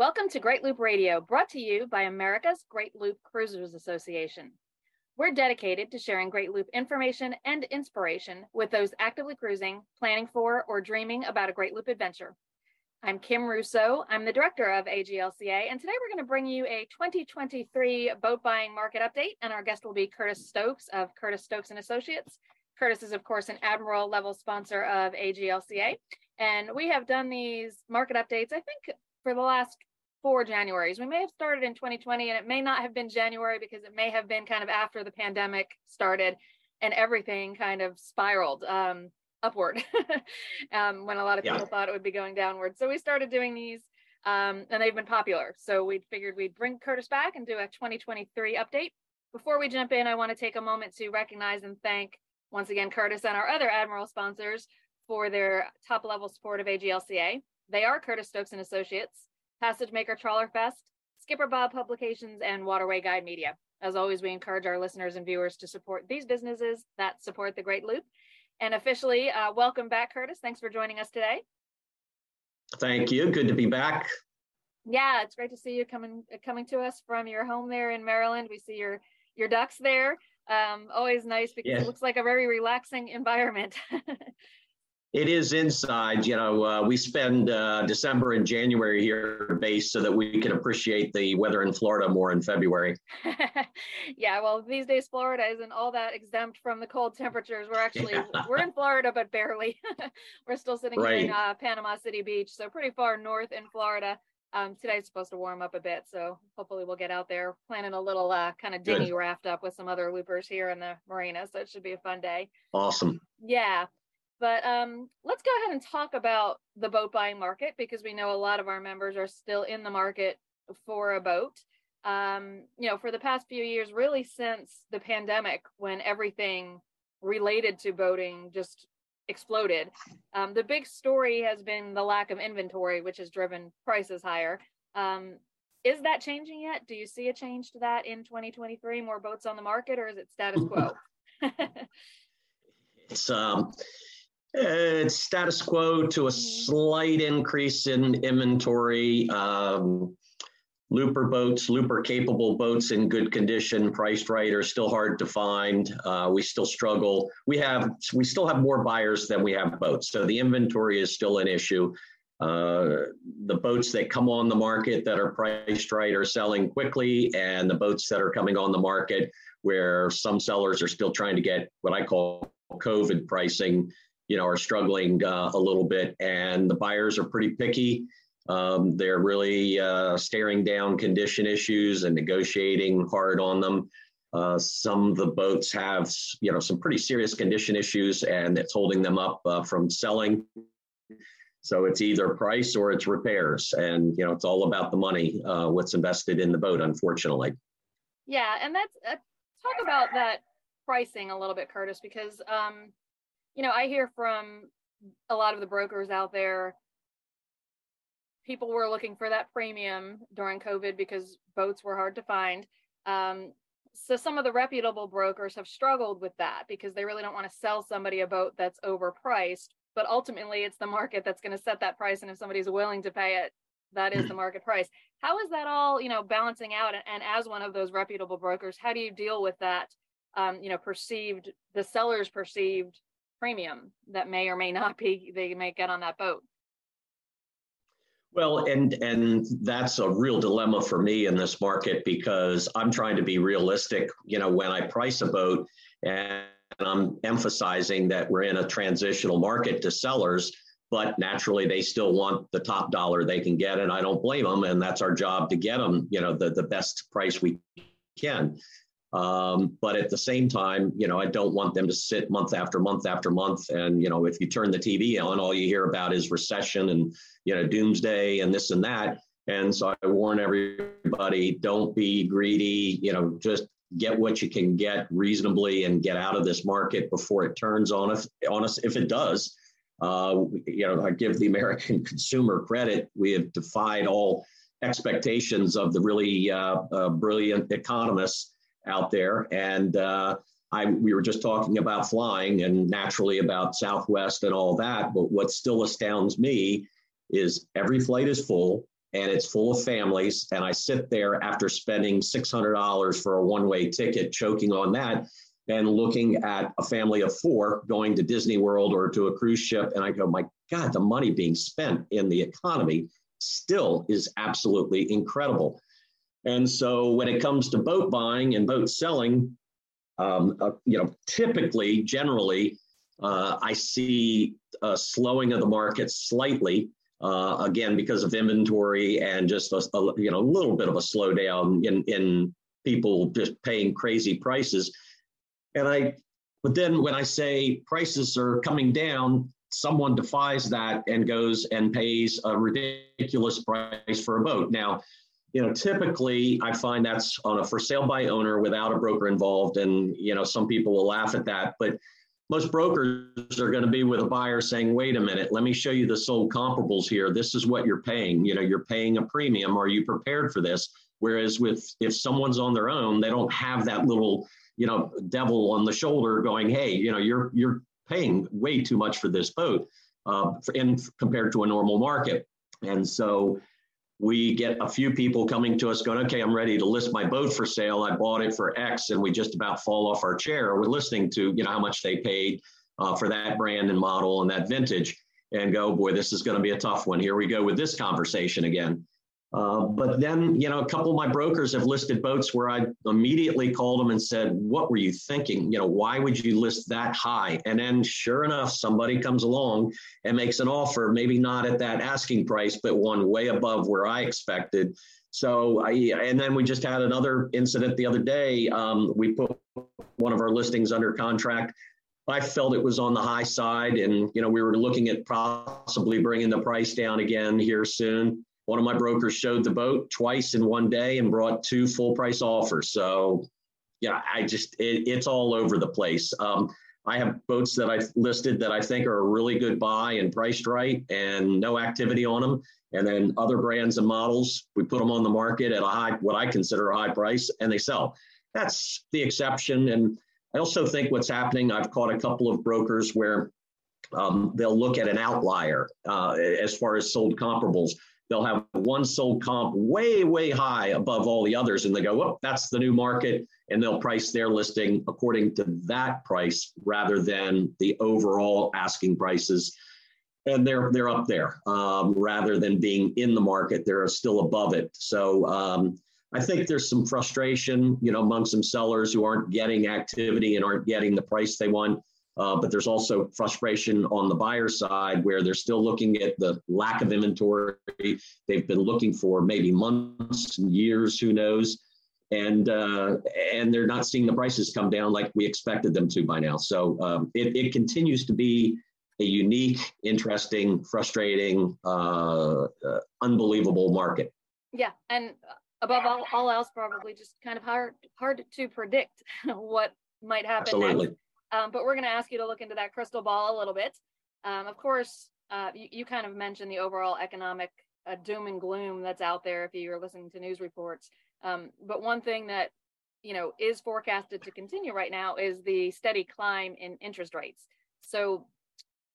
Welcome to Great Loop Radio, brought to you by America's Great Loop Cruisers Association. We're dedicated to sharing Great Loop information and inspiration with those actively cruising, planning for, or dreaming about a Great Loop adventure. I'm Kim Russo. I'm the director of AGLCA, and today we're going to bring you a 2023 boat buying market update. And our guest will be Curtis Stokes of Curtis Stokes and Associates. Curtis is, of course, an admiral level sponsor of AGLCA. And we have done these market updates, I think, for the last four Januaries. We may have started in 2020 and it may not have been January because it may have been kind of after the pandemic started and everything kind of spiraled um, upward um, when a lot of people yeah. thought it would be going downward. So we started doing these um, and they've been popular. So we figured we'd bring Curtis back and do a 2023 update. Before we jump in, I want to take a moment to recognize and thank once again Curtis and our other Admiral sponsors for their top level support of AGLCA. They are Curtis Stokes and Associates, Passage Maker Trawler Fest, Skipper Bob Publications, and Waterway Guide Media. As always, we encourage our listeners and viewers to support these businesses that support the Great Loop. And officially, uh, welcome back, Curtis. Thanks for joining us today. Thank you. Good to be back. Yeah, it's great to see you coming coming to us from your home there in Maryland. We see your your ducks there. Um, always nice because yeah. it looks like a very relaxing environment. It is inside. You know, uh, we spend uh, December and January here base so that we can appreciate the weather in Florida more in February. yeah, well, these days Florida isn't all that exempt from the cold temperatures. We're actually yeah. we're in Florida, but barely. we're still sitting right. in uh, Panama City Beach, so pretty far north in Florida. Um, today's supposed to warm up a bit, so hopefully we'll get out there planning a little uh, kind of dinghy Good. raft up with some other loopers here in the marina. So it should be a fun day. Awesome. Yeah. But um, let's go ahead and talk about the boat buying market because we know a lot of our members are still in the market for a boat. Um, you know, for the past few years, really since the pandemic, when everything related to boating just exploded, um, the big story has been the lack of inventory, which has driven prices higher. Um, is that changing yet? Do you see a change to that in 2023? More boats on the market, or is it status quo? it's um it's status quo to a slight increase in inventory. Um, looper boats, looper capable boats in good condition, priced right, are still hard to find. Uh, we still struggle. We have we still have more buyers than we have boats, so the inventory is still an issue. Uh, the boats that come on the market that are priced right are selling quickly, and the boats that are coming on the market where some sellers are still trying to get what I call COVID pricing you know, are struggling uh, a little bit, and the buyers are pretty picky. Um, they're really uh, staring down condition issues and negotiating hard on them. Uh, some of the boats have, you know, some pretty serious condition issues, and it's holding them up uh, from selling. So it's either price or it's repairs, and you know, it's all about the money, uh, what's invested in the boat, unfortunately. Yeah, and that's uh, talk about that pricing a little bit, Curtis, because um, you know, I hear from a lot of the brokers out there, people were looking for that premium during COVID because boats were hard to find. Um, so some of the reputable brokers have struggled with that because they really don't want to sell somebody a boat that's overpriced. But ultimately, it's the market that's going to set that price, and if somebody's willing to pay it, that is the market price. How is that all, you know, balancing out? And, and as one of those reputable brokers, how do you deal with that? Um, you know, perceived the seller's perceived premium that may or may not be they may get on that boat. Well, and and that's a real dilemma for me in this market because I'm trying to be realistic. You know, when I price a boat, and I'm emphasizing that we're in a transitional market to sellers, but naturally they still want the top dollar they can get, and I don't blame them. And that's our job to get them, you know, the the best price we can. Um, but at the same time, you know, I don't want them to sit month after month after month. And, you know, if you turn the TV on, all you hear about is recession and, you know, doomsday and this and that. And so I warn everybody don't be greedy, you know, just get what you can get reasonably and get out of this market before it turns on us. On us if it does, uh, you know, I give the American consumer credit. We have defied all expectations of the really uh, uh, brilliant economists out there. And uh, I, we were just talking about flying and naturally about Southwest and all that. But what still astounds me is every flight is full. and it's full of families. And I sit there after spending $600 for a one way ticket, choking on that, and looking at a family of four going to Disney World or to a cruise ship. And I go, my God, the money being spent in the economy still is absolutely incredible. And so when it comes to boat buying and boat selling, um, uh, you know, typically, generally, uh, I see a slowing of the market slightly uh, again because of inventory and just a, a, you know a little bit of a slowdown in in people just paying crazy prices. And i but then when i say prices are coming down someone defies that and goes and pays a ridiculous price for a boat. Now you know typically i find that's on a for sale by owner without a broker involved and you know some people will laugh at that but most brokers are going to be with a buyer saying, wait a minute, let me show you the sold comparables here. This is what you're paying. You know, you're paying a premium. Are you prepared for this? Whereas with if someone's on their own, they don't have that little, you know, devil on the shoulder going, hey, you know, you're you're paying way too much for this boat uh, in compared to a normal market. And so we get a few people coming to us going, okay, I'm ready to list my boat for sale. I bought it for X, and we just about fall off our chair. We're listening to, you know, how much they paid uh, for that brand and model and that vintage and go, boy, this is going to be a tough one. Here we go with this conversation again. Uh, but then, you know, a couple of my brokers have listed boats where I immediately called them and said, What were you thinking? You know, why would you list that high? And then, sure enough, somebody comes along and makes an offer, maybe not at that asking price, but one way above where I expected. So, I, and then we just had another incident the other day. Um, we put one of our listings under contract. I felt it was on the high side, and you know we were looking at possibly bringing the price down again here soon one of my brokers showed the boat twice in one day and brought two full price offers. So, yeah, I just, it, it's all over the place. Um, I have boats that I've listed that I think are a really good buy and priced right and no activity on them. And then other brands and models, we put them on the market at a high, what I consider a high price, and they sell. That's the exception. And I also think what's happening, I've caught a couple of brokers where um, they'll look at an outlier uh, as far as sold comparables they'll have one sold comp way, way high above all the others. And they go, well, that's the new market. And they'll price their listing according to that price rather than the overall asking prices. And they're, they're up there um, rather than being in the market, they're still above it. So um, I think there's some frustration, you know, among some sellers who aren't getting activity and aren't getting the price they want. Uh, but there's also frustration on the buyer side where they're still looking at the lack of inventory. They've been looking for maybe months and years, who knows, and uh, and they're not seeing the prices come down like we expected them to by now. So um, it, it continues to be a unique, interesting, frustrating, uh, uh unbelievable market. Yeah, and above all, all else, probably just kind of hard hard to predict what might happen Absolutely. next. Um, but we're going to ask you to look into that crystal ball a little bit. Um, of course, uh, you, you, kind of mentioned the overall economic uh, doom and gloom that's out there if you're listening to news reports. Um, but one thing that you know is forecasted to continue right now is the steady climb in interest rates. So,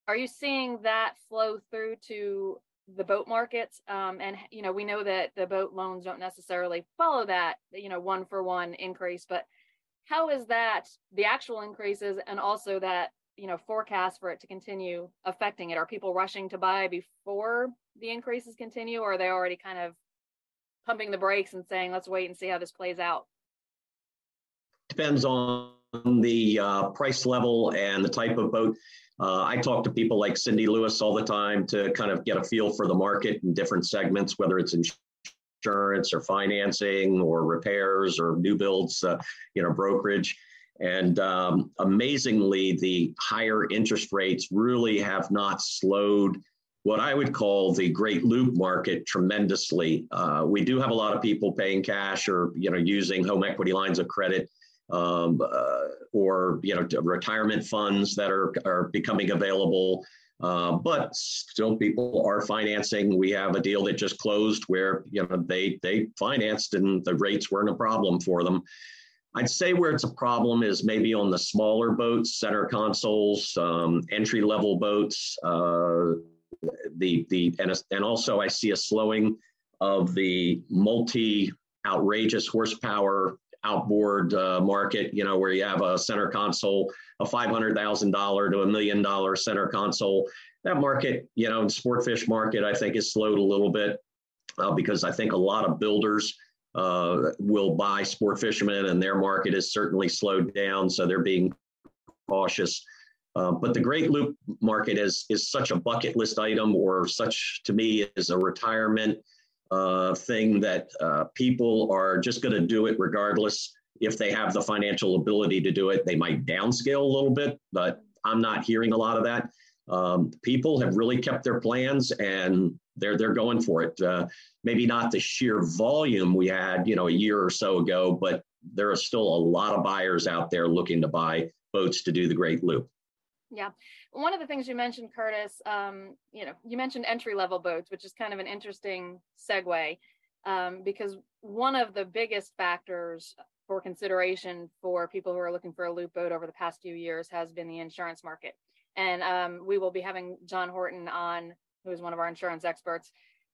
are you seeing that flow through to the boat markets? Um, and you know, we know that the boat loans don't necessarily follow that you know one for one increase, but how is that the actual increases and also that you know forecast for it to continue affecting it? Are people rushing to buy before the increases continue or are they already kind of pumping the brakes and saying let's wait and see how this plays out depends on the uh, price level and the type of boat. Uh, i talk to people like cindy lewis all the time to kind of get a feel for the market in different segments whether it's in insurance or financing or repairs or new builds, uh, you know, brokerage. And um, amazingly, the higher interest rates really have not slowed what I would call the great loop market tremendously. Uh, we do have a lot of people paying cash or you know using home equity lines of credit um, uh, or you know retirement funds that are are becoming available. Uh, but still, people are financing. We have a deal that just closed where you know they they financed and the rates weren't a problem for them. I'd say where it's a problem is maybe on the smaller boats, center consoles, um, entry level boats. Uh, the the and and also I see a slowing of the multi outrageous horsepower outboard uh, market, you know, where you have a center console, a $500,000 to a million dollar center console. That market, you know, sport fish market, I think has slowed a little bit uh, because I think a lot of builders uh, will buy sport fishermen and their market has certainly slowed down. So they're being cautious. Uh, but the Great Loop market is, is such a bucket list item or such to me is a retirement uh, thing that uh, people are just going to do it regardless if they have the financial ability to do it. They might downscale a little bit, but I'm not hearing a lot of that. Um, people have really kept their plans and they're they're going for it. Uh, maybe not the sheer volume we had, you know, a year or so ago, but there are still a lot of buyers out there looking to buy boats to do the Great Loop. Yeah. One of the things you mentioned, Curtis, um, you know, you mentioned entry level boats, which is kind of an interesting segue um, because one of the biggest factors for consideration for people who are looking for a loop boat over the past few years has been the insurance market. And um, we will be having John Horton on, who is one of our insurance experts,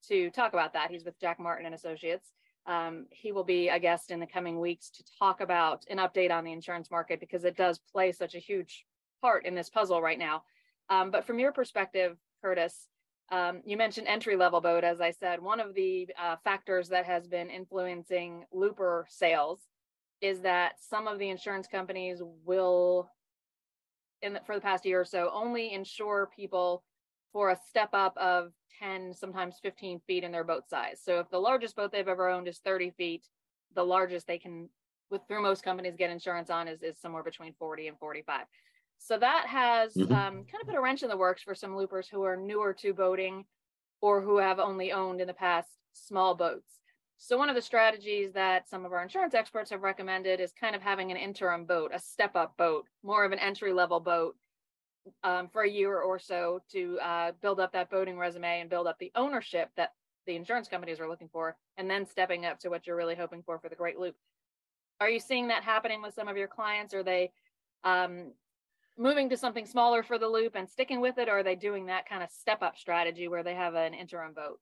to talk about that. He's with Jack Martin and Associates. Um, he will be a guest in the coming weeks to talk about an update on the insurance market because it does play such a huge part in this puzzle right now. Um, but from your perspective, Curtis, um, you mentioned entry level boat. As I said, one of the uh, factors that has been influencing looper sales is that some of the insurance companies will, in the, for the past year or so, only insure people for a step up of 10, sometimes 15 feet in their boat size. So if the largest boat they've ever owned is 30 feet, the largest they can, with through most companies, get insurance on is, is somewhere between 40 and 45. So that has mm-hmm. um, kind of put a wrench in the works for some loopers who are newer to boating or who have only owned in the past small boats. So one of the strategies that some of our insurance experts have recommended is kind of having an interim boat, a step up boat, more of an entry level boat um, for a year or so to uh, build up that boating resume and build up the ownership that the insurance companies are looking for, and then stepping up to what you're really hoping for for the Great Loop. Are you seeing that happening with some of your clients? Are they um, moving to something smaller for the loop and sticking with it, or are they doing that kind of step up strategy where they have an interim boat?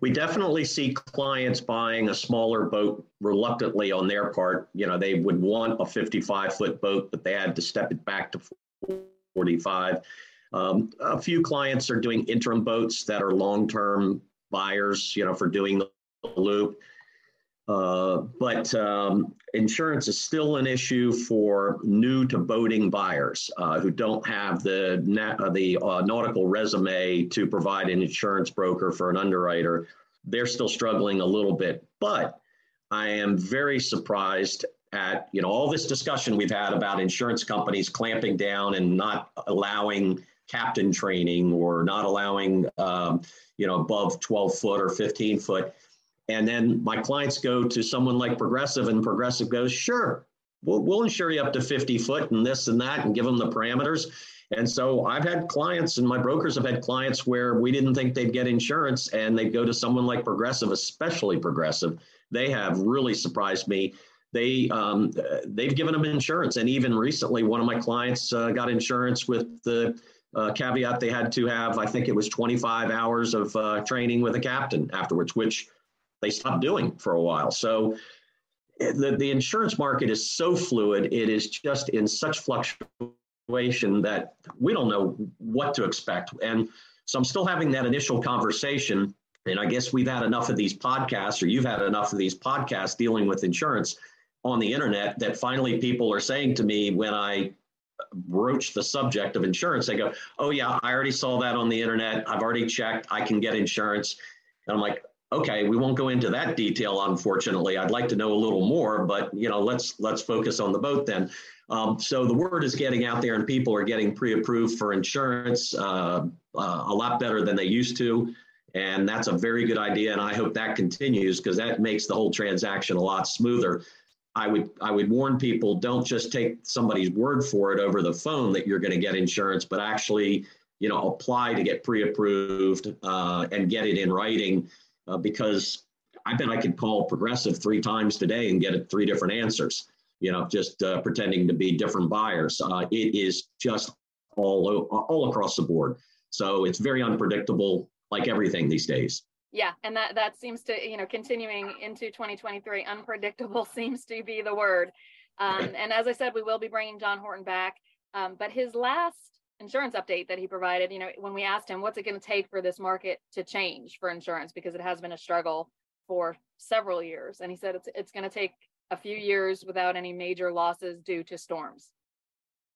We definitely see clients buying a smaller boat reluctantly on their part. You know, they would want a 55 foot boat, but they had to step it back to 45. Um, a few clients are doing interim boats that are long term buyers, you know, for doing the loop. Uh, but um, insurance is still an issue for new to boating buyers uh, who don't have the na- uh, the uh, nautical resume to provide an insurance broker for an underwriter. They're still struggling a little bit, but I am very surprised at you know all this discussion we've had about insurance companies clamping down and not allowing captain training or not allowing um, you know above 12 foot or 15 foot and then my clients go to someone like Progressive, and Progressive goes, sure, we'll, we'll insure you up to 50 foot and this and that and give them the parameters. And so I've had clients, and my brokers have had clients where we didn't think they'd get insurance, and they go to someone like Progressive, especially Progressive. They have really surprised me. They um, they've given them insurance, and even recently, one of my clients uh, got insurance with the uh, caveat they had to have, I think it was 25 hours of uh, training with a captain afterwards, which they stopped doing for a while. So eh, the, the insurance market is so fluid, it is just in such fluctuation that we don't know what to expect. And so I'm still having that initial conversation. And I guess we've had enough of these podcasts, or you've had enough of these podcasts dealing with insurance on the internet that finally people are saying to me when I broach the subject of insurance, they go, Oh, yeah, I already saw that on the internet. I've already checked. I can get insurance. And I'm like, okay we won't go into that detail unfortunately. I'd like to know a little more but you know let's let's focus on the boat then. Um, so the word is getting out there and people are getting pre-approved for insurance uh, uh, a lot better than they used to. And that's a very good idea and i hope that continues because that makes the whole transaction a lot smoother. I would i would warn people don't just take somebody's word for it over the phone that you're going to get insurance but actually you know apply to get pre-approved uh, and get it in writing uh, because I bet I could call Progressive three times today and get three different answers. You know, just uh, pretending to be different buyers. Uh, it is just all all across the board. So it's very unpredictable, like everything these days. Yeah, and that that seems to you know continuing into 2023, unpredictable seems to be the word. Um, and as I said, we will be bringing John Horton back. Um, but his last insurance update that he provided, you know, when we asked him what's it going to take for this market to change for insurance because it has been a struggle for several years, and he said it's it's going to take a few years without any major losses due to storms.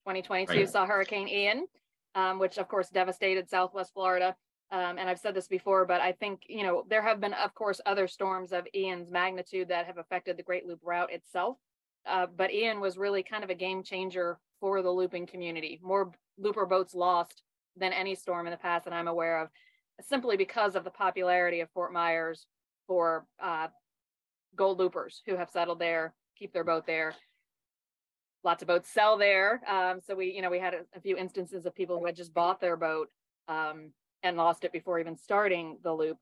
2022 right. saw Hurricane Ian, um, which of course devastated Southwest Florida. Um, and I've said this before, but I think, you know, there have been, of course, other storms of Ian's magnitude that have affected the Great Loop route itself. Uh, but Ian was really kind of a game changer for the looping community. More looper boats lost than any storm in the past that I'm aware of, simply because of the popularity of Fort Myers for uh, gold loopers who have settled there, keep their boat there. Lots of boats sell there. Um, so we, you know, we had a, a, few instances of people who had just bought their boat um, and lost it before even starting the loop.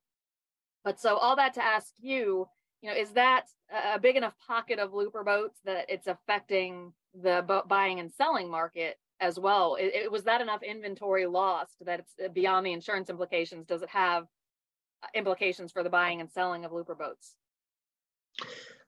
But so all that to ask you, you know, is that a big enough pocket of looper boats that it's affecting the buying and selling market as well? It, it, was that enough inventory lost that it's uh, beyond the insurance implications? Does it have uh, implications for the buying and selling of looper boats?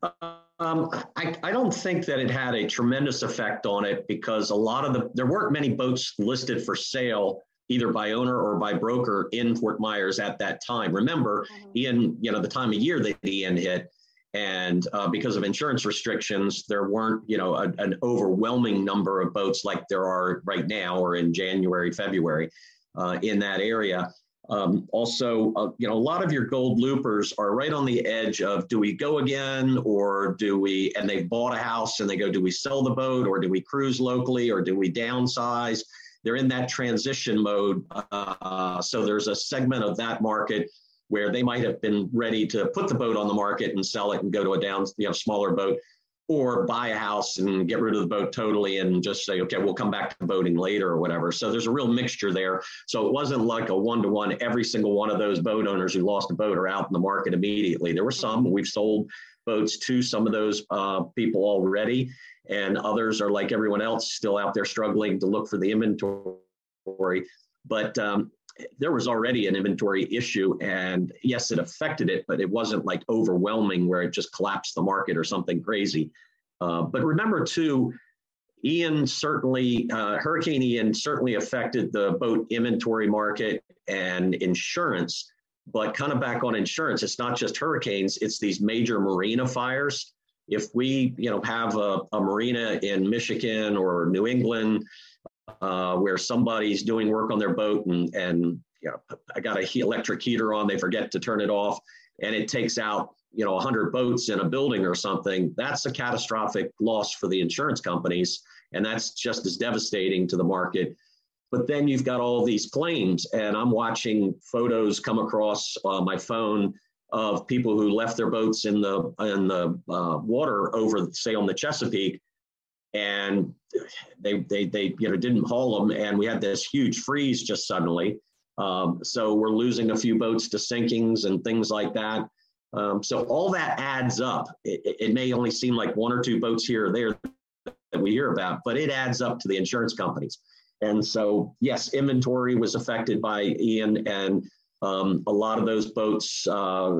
Um, I, I, don't think that it had a tremendous effect on it because a lot of the there weren't many boats listed for sale either by owner or by broker in Fort Myers at that time. Remember, mm-hmm. Ian, you know, the time of year that Ian hit, and uh, because of insurance restrictions, there weren't, you know, a, an overwhelming number of boats like there are right now or in January, February uh, in that area. Um, also, uh, you know, a lot of your gold loopers are right on the edge of do we go again or do we, and they've bought a house and they go, do we sell the boat or do we cruise locally or do we downsize? They're in that transition mode. Uh, so there's a segment of that market where they might have been ready to put the boat on the market and sell it and go to a down, you know, smaller boat or buy a house and get rid of the boat totally and just say, okay, we'll come back to boating later or whatever. So there's a real mixture there. So it wasn't like a one to one, every single one of those boat owners who lost a boat are out in the market immediately. There were some, we've sold boats to some of those uh, people already, and others are like everyone else, still out there struggling to look for the inventory. But um, there was already an inventory issue and yes it affected it but it wasn't like overwhelming where it just collapsed the market or something crazy. Uh, but remember too ian certainly uh, hurricane ian certainly affected the boat inventory market and insurance but kind of back on insurance it's not just hurricanes it's these major marina fires. If we you know have a, a marina in michigan or new england uh, where somebody's doing work on their boat and and you know, I got a electric heater on, they forget to turn it off, and it takes out you know 100 boats in a building or something. That's a catastrophic loss for the insurance companies, and that's just as devastating to the market. But then you've got all these claims, and I'm watching photos come across uh, my phone of people who left their boats in the in the uh, water over, say, on the Chesapeake, and they they they you know didn't haul them, and we had this huge freeze just suddenly. Um, so we're losing a few boats to sinkings and things like that. Um, so all that adds up. It, it, may only seem like one or two boats here or there that we hear about, but it adds up to the insurance companies. And so, yes, inventory was affected by Ian, and um, a lot of those boats, uh,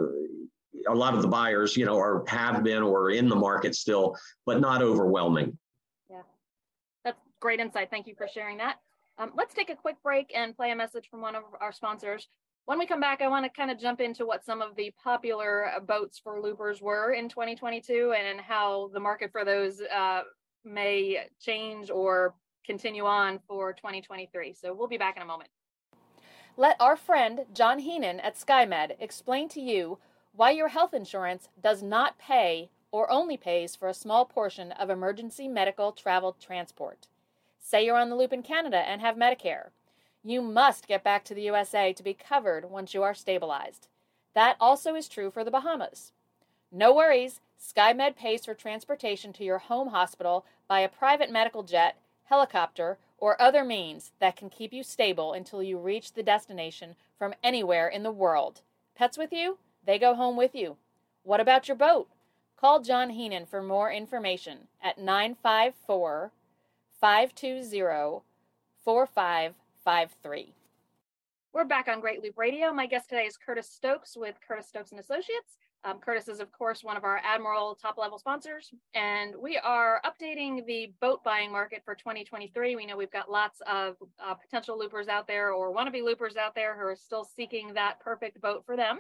a lot of the buyers, you know, are have been or are in the market still, but not overwhelming great insight. Thank you for sharing that. Um, let's take a quick break and play a message from one of our sponsors. When we come back, I want to kind of jump into what some of the popular boats for loopers were in 2022 and how the market for those uh, may change or continue on for 2023. So we'll be back in a moment. Let our friend John Heenan at SkyMed explain to you why your health insurance does not pay or only pays for a small portion of emergency medical travel transport. Say you're on the loop in Canada and have Medicare. You must get back to the USA to be covered once you are stabilized. That also is true for the Bahamas. No worries, SkyMed pays for transportation to your home hospital by a private medical jet, helicopter, or other means that can keep you stable until you reach the destination from anywhere in the world. Pets with you? They go home with you. What about your boat? Call John Heenan for more information at 954 520 4553. We're back on Great Loop Radio. My guest today is Curtis Stokes with Curtis Stokes and Associates. Um, Curtis is, of course, one of our Admiral top level sponsors, and we are updating the boat buying market for 2023. We know we've got lots of uh, potential loopers out there or wannabe loopers out there who are still seeking that perfect boat for them.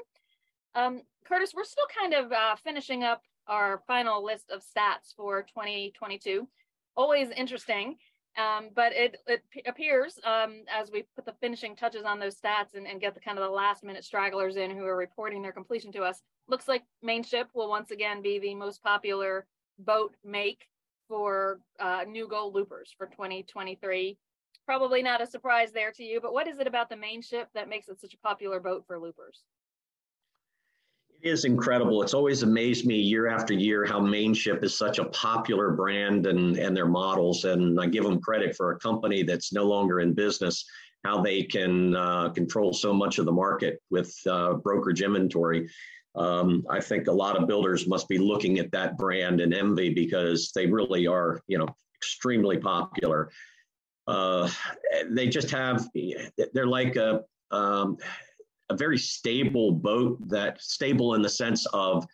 Um, Curtis, we're still kind of uh, finishing up our final list of stats for 2022. Always interesting. Um, but it, it appears um, as we put the finishing touches on those stats and, and get the kind of the last minute stragglers in who are reporting their completion to us, looks like Mainship will once again be the most popular boat make for uh, new gold loopers for 2023. Probably not a surprise there to you, but what is it about the Mainship that makes it such a popular boat for loopers? Is incredible. It's always amazed me year after year how Mainship is such a popular brand and, and their models. And I give them credit for a company that's no longer in business, how they can uh, control so much of the market with uh, brokerage inventory. Um, I think a lot of builders must be looking at that brand in envy because they really are, you know, extremely popular. Uh, they just have, they're like a, um, a very stable boat that stable in the sense of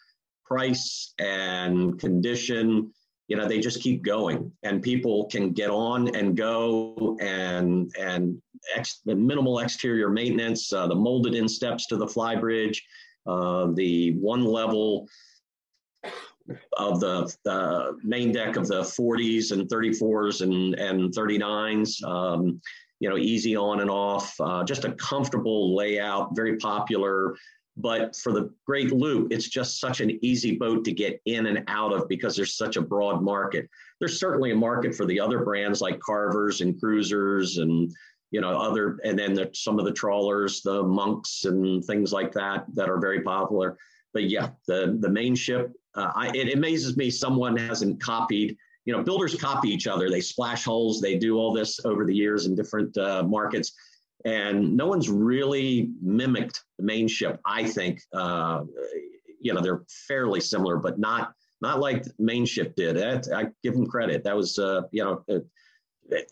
price and condition. You know they just keep going and people can get on and go and and ex, minimal exterior maintenance uh, the molded in steps to the flybridge uh, the one level of the, the, main deck of the 40s and 34s and, and 39s um, you know, easy on and off, uh, just a comfortable layout, very popular. But for the Great Loop, it's just such an easy boat to get in and out of because there's such a broad market. There's certainly a market for the other brands like Carvers and Cruisers and you know other, and then the, some of the trawlers, the monks and things like that that are very popular. But yeah, the the Mainship, uh, I, it amazes me someone hasn't copied you know, builders copy each other. They splash holes. They do all this over the years in different uh, markets, and no one's really mimicked the Mainship. I think, uh, you know, they're fairly similar, but not not like Mainship did. I, I give them credit. That was, uh, you know. It,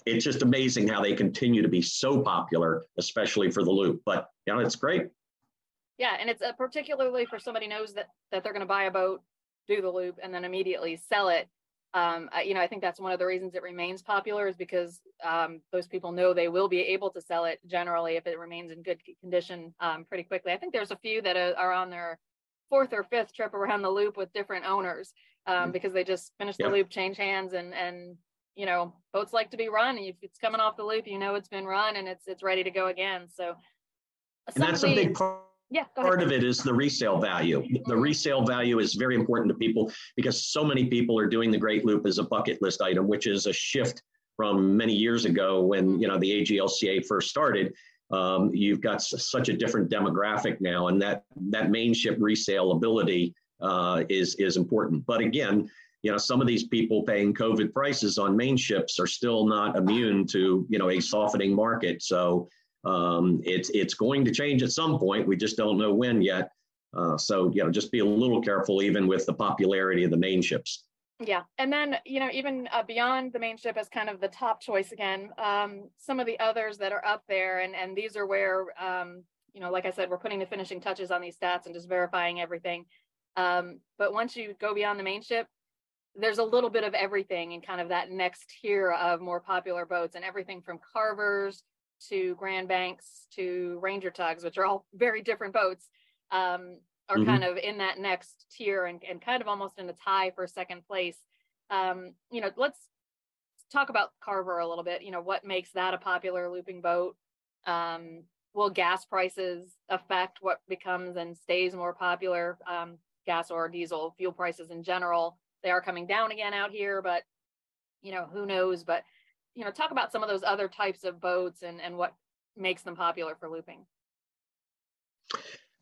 it's just amazing how they continue to be so popular, especially for the loop. But you know, it's great. Yeah, and it's uh, particularly for somebody knows that that they're going to buy a boat, do the loop, and then immediately sell it um, I, you know, I think that's one of the reasons it remains popular is because um, those people know they will be able to sell it generally if it remains in good condition um, pretty quickly. I think there's a few that are, on their fourth or fifth trip around the loop with different owners um, mm-hmm. because they just finished the loop, change hands, and and you know boats like to be run. If it's coming off the loop, you know it's been run and it's it's ready to go again. So and that's a big part yeah, part of it is the resale value. The resale value is very important to people because so many people are doing the Great Loop as a bucket list item, which is a shift from many years ago when you know the AGLCA first started. Um, you've got such a different demographic now, and that that Mainship resale ability uh, is is important. But again, you know, some of these people paying COVID prices on Mainships are still not immune to you know a softening market. So um, it's it's going to change at some point. We just don't know when yet. Uh, so you know, just be a little careful, even with the popularity of the Mainships. Yeah, and then you know, even uh, beyond the Mainship as kind of the top choice again, um, some of the others that are up there, and and these are where um, you know, like I said, we're putting the finishing touches on these stats and just verifying everything. Um, but once you go beyond the Mainship, there's a little bit of everything in kind of that next tier of more popular boats, and everything from carvers to Grand Banks to Ranger tugs, which are all very different boats, um, are mm-hmm. kind of in that next tier and, and kind of almost in a tie for second place. Um, you know, let's talk about Carver a little bit. You know, what makes that a popular looping boat? Um, will gas prices affect what becomes and stays more popular? Um, gas or diesel fuel prices in general, they are coming down again out here, but you know, who knows? But you know, talk about some of those other types of boats and, and what makes them popular for looping.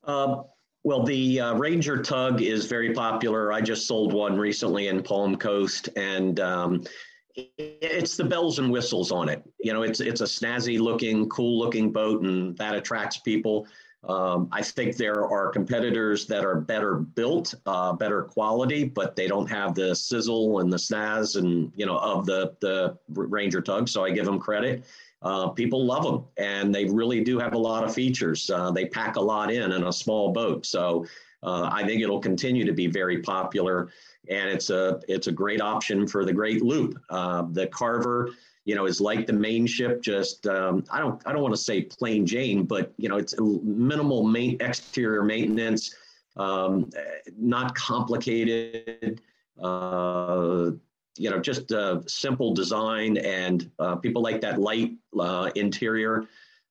Um, well, the uh, Ranger tug is very popular. I just sold one recently in Palm Coast, and um, it's the bells and whistles on it. You know, it's it's a snazzy looking, cool looking boat, and that attracts people. Um, I think there are competitors that are better built, uh, better quality, but they don't have the sizzle and the snaz and you know of the the Ranger tug. So I give them credit. Uh, people love them, and they really do have a lot of features. Uh, they pack a lot in in a small boat, so uh, I think it'll continue to be very popular. And it's a it's a great option for the Great Loop. Uh, the Carver you know, is like the Mainship. Just um, I don't I don't want to say plain Jane, but you know, it's minimal main exterior maintenance, um, not complicated. Uh, you know, just simple design, and uh, people like that light uh, interior.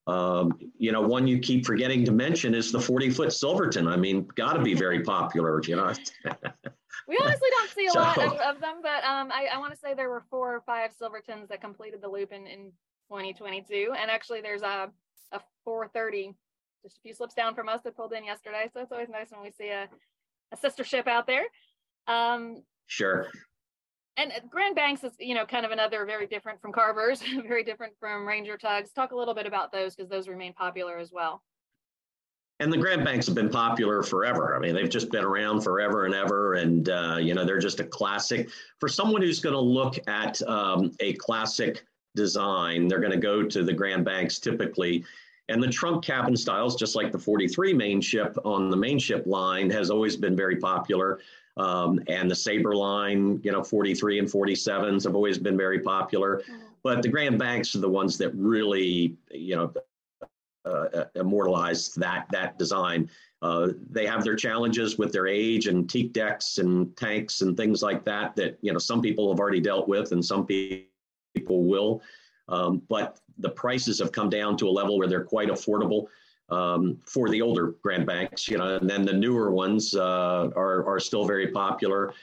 Um, you know, one you keep forgetting to mention is the 40 foot Silverton. I mean, got to be very popular, you know. we honestly don't see a so, lot of, of, them, but um, I, I want to say there were four or five Silvertons that completed the loop in, in 2022. And actually, there's a, a 430 just a few slips down from us that pulled in yesterday. So it's always nice when we see a, a sister ship out there. Um, sure. And Grand Banks is, you know, kind of another very different from Carvers, very different from Ranger tugs. Talk a little bit about those because those remain popular as well. And the Grand Banks have been popular forever. I mean, they've just been around forever and ever. And, uh, you know, they're just a classic. For someone who's going to look at um, a classic design, they're going to go to the Grand Banks typically. And the trunk cabin styles, just like the 43 Mainship on the Mainship line, has always been very popular. Um, and the Sabre line, you know, 43 and 47s have always been very popular. Mm-hmm. But the Grand Banks are the ones that really, you know, uh, immortalized that that design. Uh, they have their challenges with their age and teak decks and tanks and things like that that you know some people have already dealt with and some people will. Um, but the prices have come down to a level where they're quite affordable um, for the older Grand Banks, you know, and then the newer ones uh, are are still very popular.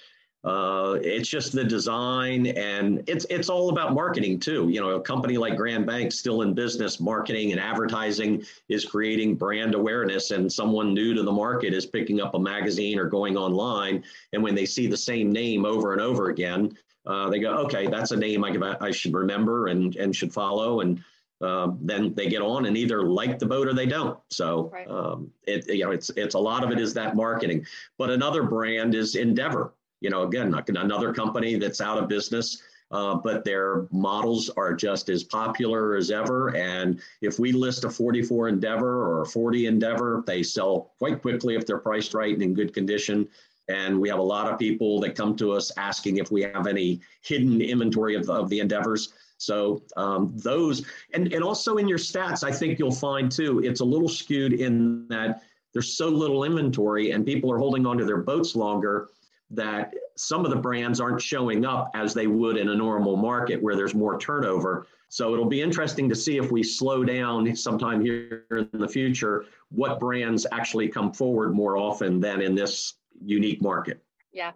Uh, it's just the design, and it's it's all about marketing too. You know, a company like Grand Bank still in business, marketing and advertising is creating brand awareness, and someone new to the market is picking up a magazine or going online, and when they see the same name over and over again, uh, they go, okay, that's a name I, I should remember and and should follow, and uh, then they get on and either like the boat or they don't. So right. um, it you know it's it's a lot of it is that marketing. But another brand is Endeavor you know, again, another company that's out of business. Uh, but their models are just as popular as ever. And if we list a 44 Endeavor or a 40 Endeavor, they sell quite quickly if they're priced right and in good condition. And we have a lot of people that come to us asking if we have any hidden inventory of, of the Endeavors. So um, those, and, and also in your stats, I think you'll find too, it's a little skewed in that there's so little inventory and people are holding onto their boats longer that some of the brands aren't showing up as they would in a normal market where there's more turnover. So it'll be interesting to see if we slow down sometime here in the future, what brands actually come forward more often than in this unique market. Yeah.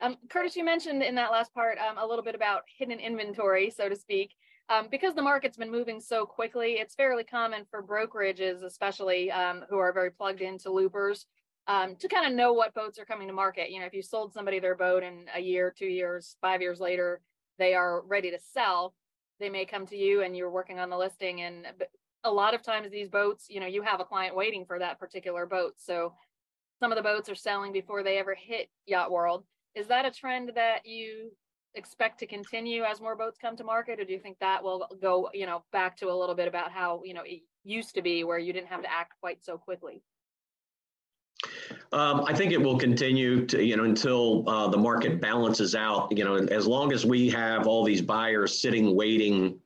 Um, Curtis, you mentioned in that last part um, a little bit about hidden inventory, so to speak. Um, because the market's been moving so quickly, it's fairly common for brokerages, especially um, who are very plugged into loopers, um, to kind of know what boats are coming to market. You know, if you sold somebody their boat and a year, two years, five years later, they are ready to sell, they may come to you and you're working on the listing. And a lot of times these boats, you know, you have a client waiting for that particular boat. So some of the boats are selling before they ever hit Yacht World. Is that a trend that you expect to continue as more boats come to market or do you think that will go you know back to a little bit about how you know it used to be where you didn't have to act quite so quickly um, I think it will continue to, you know, until uh, the market balances out. You know, as long as we have all these buyers sitting, waiting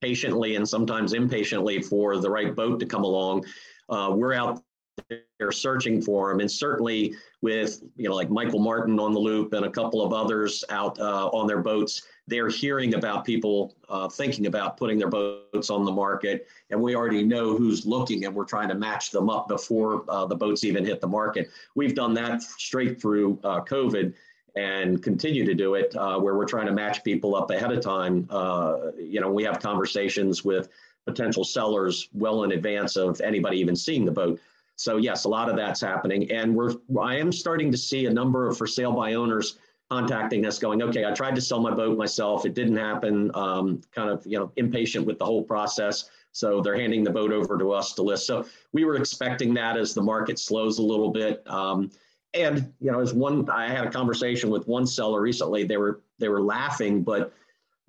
patiently and sometimes impatiently for the right boat to come along, uh, we're out there searching for them. And certainly with, you know, like Michael Martin on the loop and a couple of others out uh, on their boats, they're hearing about people uh, thinking about putting their boats on the market, and we already know who's looking, and we're trying to match them up before uh, the boats even hit the market. We've done that straight through uh, COVID and continue to do it, uh, where we're trying to match people up ahead of time. Uh, you know, we have conversations with potential sellers well in advance of anybody even seeing the boat. So yes, a lot of that's happening, and we're I am starting to see a number of for sale by owners contacting us going, okay, I tried to sell my boat myself. It didn't happen. Um, kind of, you know, impatient with the whole process. So they're handing the boat over to us to list. So we were expecting that as the market slows a little bit. Um, and you know, as one, I had a conversation with one seller recently. They were they were laughing, but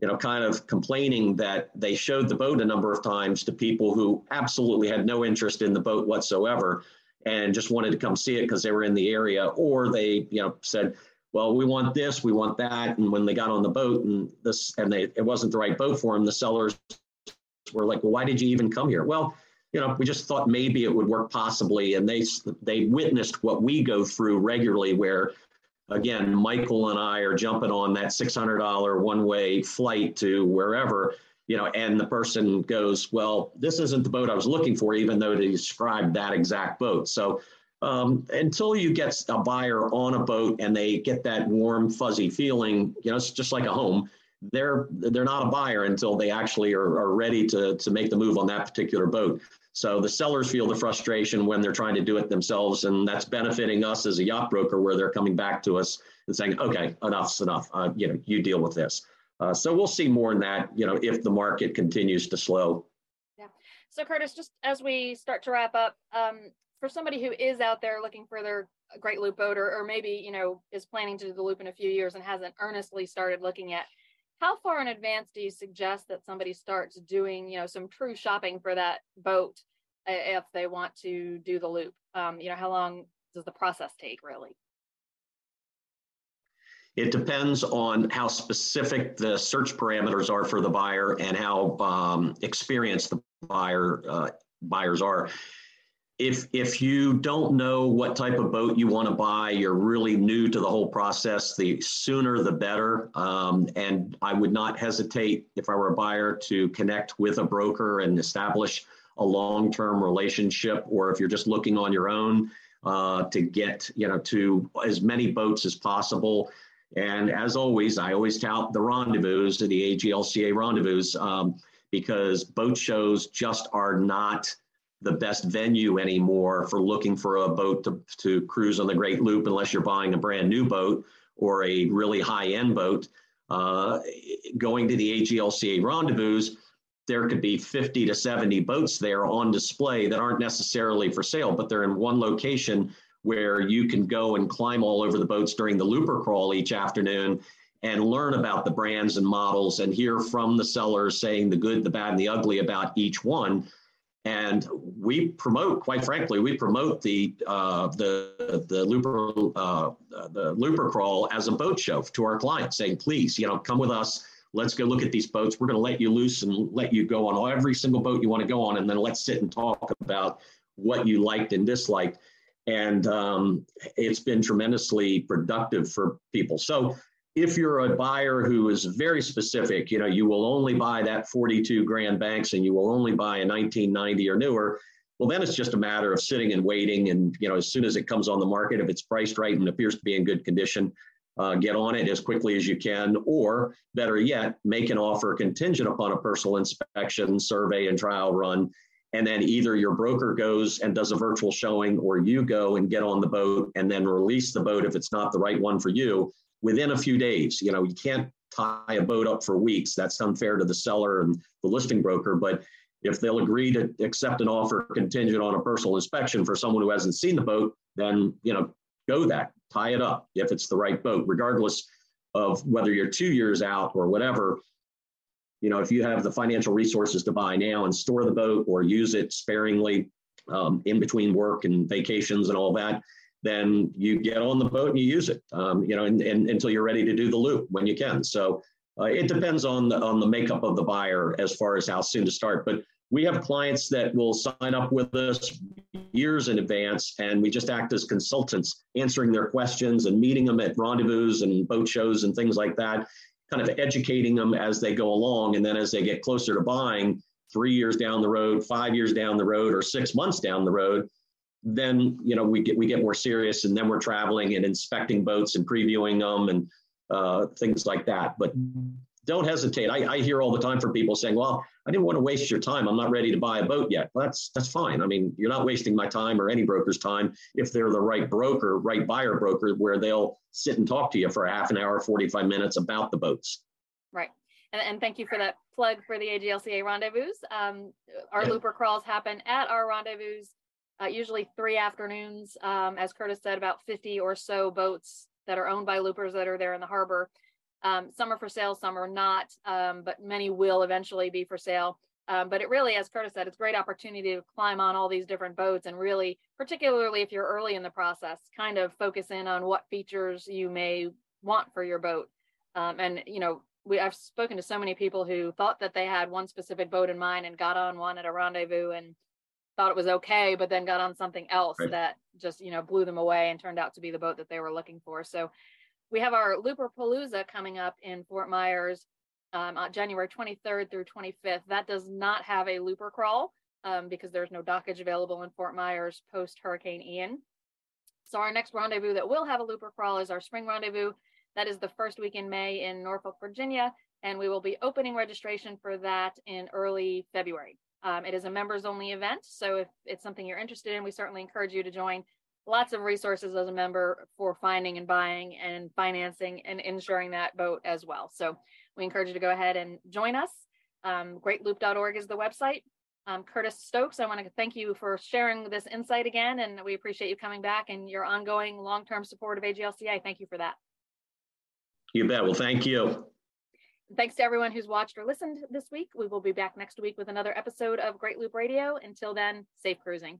you know, kind of complaining that they showed the boat a number of times to people who absolutely had no interest in the boat whatsoever, and just wanted to come see it because they were in the area, or they you know said, well, we want this, we want that, and when they got on the boat and this and they it wasn't the right boat for them, the sellers were like, well, why did you even come here? Well, you know, we just thought maybe it would work possibly, and they they witnessed what we go through regularly, where again, Michael and I are jumping on that six hundred dollar one way flight to wherever, you know, and the person goes, well, this isn't the boat I was looking for, even though they described that exact boat. So um, until you get a buyer on a boat and they get that warm, fuzzy feeling, you know, it's just like a home they're they're not a buyer until they actually are, are ready to, to make the move on that particular boat. So the sellers feel the frustration when they're trying to do it themselves, and that's benefiting us as a yacht broker, where they're coming back to us and saying, "Okay, enough's enough. Uh, you know, you deal with this." Uh, so we'll see more in that, you know, if the market continues to slow. Yeah. So Curtis, just as we start to wrap up, um, for somebody who is out there looking for their great loop boat, or, or maybe you know is planning to do the loop in a few years and hasn't earnestly started looking at how far in advance do you suggest that somebody starts doing you know some true shopping for that boat if they want to do the loop? Um, you know how long does the process take really? It depends on how specific the search parameters are for the buyer and how um, experienced the buyer uh, buyers are if if you don't know what type of boat you want to buy, you're really new to the whole process. The sooner the better. Um, and I would not hesitate if I were a buyer to connect with a broker and establish a long-term relationship, or if you're just looking on your own uh, to get you know to as many boats as possible. And as always, I always tout the rendezvous, the AGLCA rendezvous, um, because boat shows just are not the best venue anymore for looking for a boat to, to cruise on the Great Loop unless you're buying a brand new boat or a really high end boat. Uh, going to the AGLCA rendezvous, there could be 50 to 70 boats there on display that aren't necessarily for sale, but they're in one location where you can go and climb all over the boats during the looper crawl each afternoon and learn about the brands and models and hear from the sellers saying the good, the bad, and the ugly about each one and we promote, quite frankly, we promote the uh, the the looper uh, the looper crawl as a boat show to our clients, saying, please, you know, come with us. Let's go look at these boats. We're going to let you loose and let you go on every single boat you want to go on, and then let's sit and talk about what you liked and disliked. And um, it's been tremendously productive for people. So if you're a buyer who is very specific, you know, you will only buy that 42 grand banks and you will only buy a 1990 or newer, well, then it's just a matter of sitting and waiting. And, you know, as soon as it comes on the market, if it's priced right and appears to be in good condition, uh, get on it as quickly as you can, or better yet, make an offer contingent upon a personal inspection, survey, and trial run. And then either your broker goes and does a virtual showing, or you go and get on the boat and then release the boat if it's not the right one for you within a few days. You know, you can't tie a boat up for weeks. That's unfair to the seller and the listing broker. But if they'll agree to accept an offer contingent on a personal inspection for someone who hasn't seen the boat, then you know, go that, tie it up if it's the right boat, regardless of whether you're two years out or whatever. You know, if you have the financial resources to buy now and store the boat or use it sparingly um, in between work and vacations and all that, then you get on the boat and you use it, um, you know, and, and, until you're ready to do the loop when you can. So uh, it depends on the on the makeup of the buyer as far as how soon to start. But we have clients that will sign up with us years in advance, and we just act as consultants, answering their questions and meeting them at rendezvous and boat shows and things like that, kind of educating them as they go along. And then as they get closer to buying, three years down the road, five years down the road, or six months down the road, then you know we get we get more serious and then we're traveling and inspecting boats and previewing them and uh, things like that. But don't hesitate. I, I hear all the time from people saying well i didn't want to waste your time. I'm not ready to buy a boat yet. Well, that's that's fine. I mean you're not wasting my time or any broker's time if they're the right broker right buyer broker where they'll sit and talk to you for a half an hour 45 minutes about the boats. Right. And, and, thank you for that plug for the AGLCA rendezvous. Um, our looper crawls happen at our rendezvous, uh, usually three afternoons. Um, as Curtis said, about 50 or so boats that are owned by loopers that are there in the harbor. Um, some are for sale, some are not, um, but many will eventually be for sale. Um, but it really, as Curtis said, it's a great opportunity to climb on all these different boats and really, particularly if you're early in the process, kind of focus in on what features you may want for your boat. Um, and, you know, we I've spoken to so many people who thought that they had one specific boat in mind and got on one at a rendezvous and thought it was okay, but then got on something else right. that just, you know, blew them away and turned out to be the boat that they were looking for. So we have our Looper Palooza coming up in Fort Myers um, on January 23rd through 25th. That does not have a looper crawl um, because there's no dockage available in Fort Myers post Hurricane Ian. So our next rendezvous that will have a looper crawl is our spring rendezvous. That is the first week in May in Norfolk, Virginia, and we will be opening registration for that in early February. Um, it is a members only event, so if it's something you're interested in, we certainly encourage you to join. Lots of resources as a member for finding and buying and financing and insuring that boat as well. So we encourage you to go ahead and join us. Um, greatloop.org is the website. Um, Curtis Stokes, I want to thank you for sharing this insight again, and we appreciate you coming back and your ongoing long-term support of AGLCA. Thank you for that. You bet. Well, thank you. Thanks to everyone who's watched or listened this week. We will be back next week with another episode of Great Loop Radio. Until then, safe cruising.